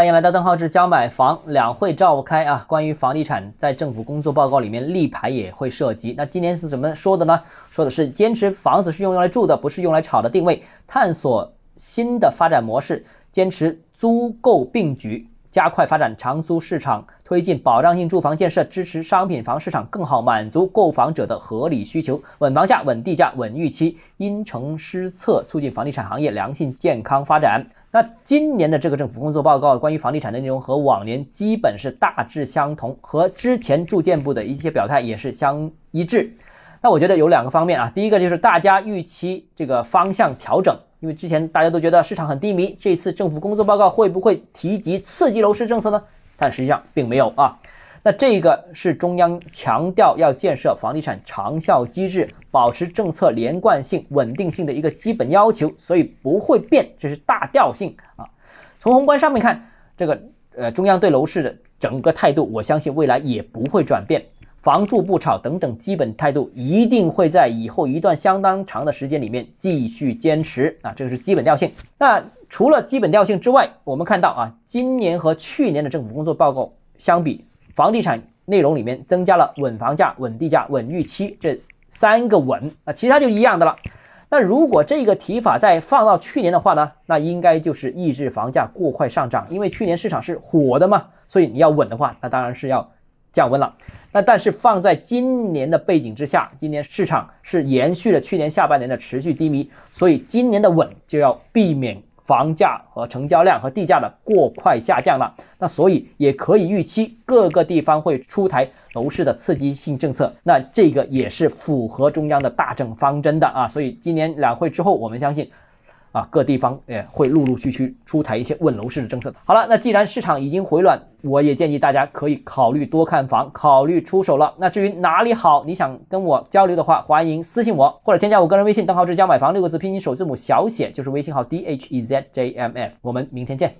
欢迎来到邓浩志教买房两会召开啊，关于房地产在政府工作报告里面立牌也会涉及。那今年是怎么说的呢？说的是坚持房子是用来住的，不是用来炒的定位，探索新的发展模式，坚持租购并举，加快发展长租市场，推进保障性住房建设，支持商品房市场更好满足购房者的合理需求，稳房价、稳地价、稳预期，因城施策，促进房地产行业良性健康发展。那今年的这个政府工作报告关于房地产的内容和往年基本是大致相同，和之前住建部的一些表态也是相一致。那我觉得有两个方面啊，第一个就是大家预期这个方向调整，因为之前大家都觉得市场很低迷，这次政府工作报告会不会提及刺激楼市政策呢？但实际上并没有啊。那这个是中央强调要建设房地产长效机制，保持政策连贯性、稳定性的一个基本要求，所以不会变，这是大调性啊。从宏观上面看，这个呃中央对楼市的整个态度，我相信未来也不会转变，房住不炒等等基本态度一定会在以后一段相当长的时间里面继续坚持啊，这个是基本调性。那除了基本调性之外，我们看到啊，今年和去年的政府工作报告相比。房地产内容里面增加了稳房价、稳地价、稳预期这三个稳啊，其他就一样的了。那如果这个提法再放到去年的话呢，那应该就是抑制房价过快上涨，因为去年市场是火的嘛，所以你要稳的话，那当然是要降温了。那但是放在今年的背景之下，今年市场是延续了去年下半年的持续低迷，所以今年的稳就要避免。房价和成交量和地价的过快下降了，那所以也可以预期各个地方会出台楼市的刺激性政策，那这个也是符合中央的大政方针的啊，所以今年两会之后，我们相信。啊，各地方也会陆陆续续出台一些稳楼市的政策。好了，那既然市场已经回暖，我也建议大家可以考虑多看房，考虑出手了。那至于哪里好，你想跟我交流的话，欢迎私信我，或者添加我个人微信，邓浩志教买房六个字拼音首字母小写，就是微信号 d h e z j m f。我们明天见。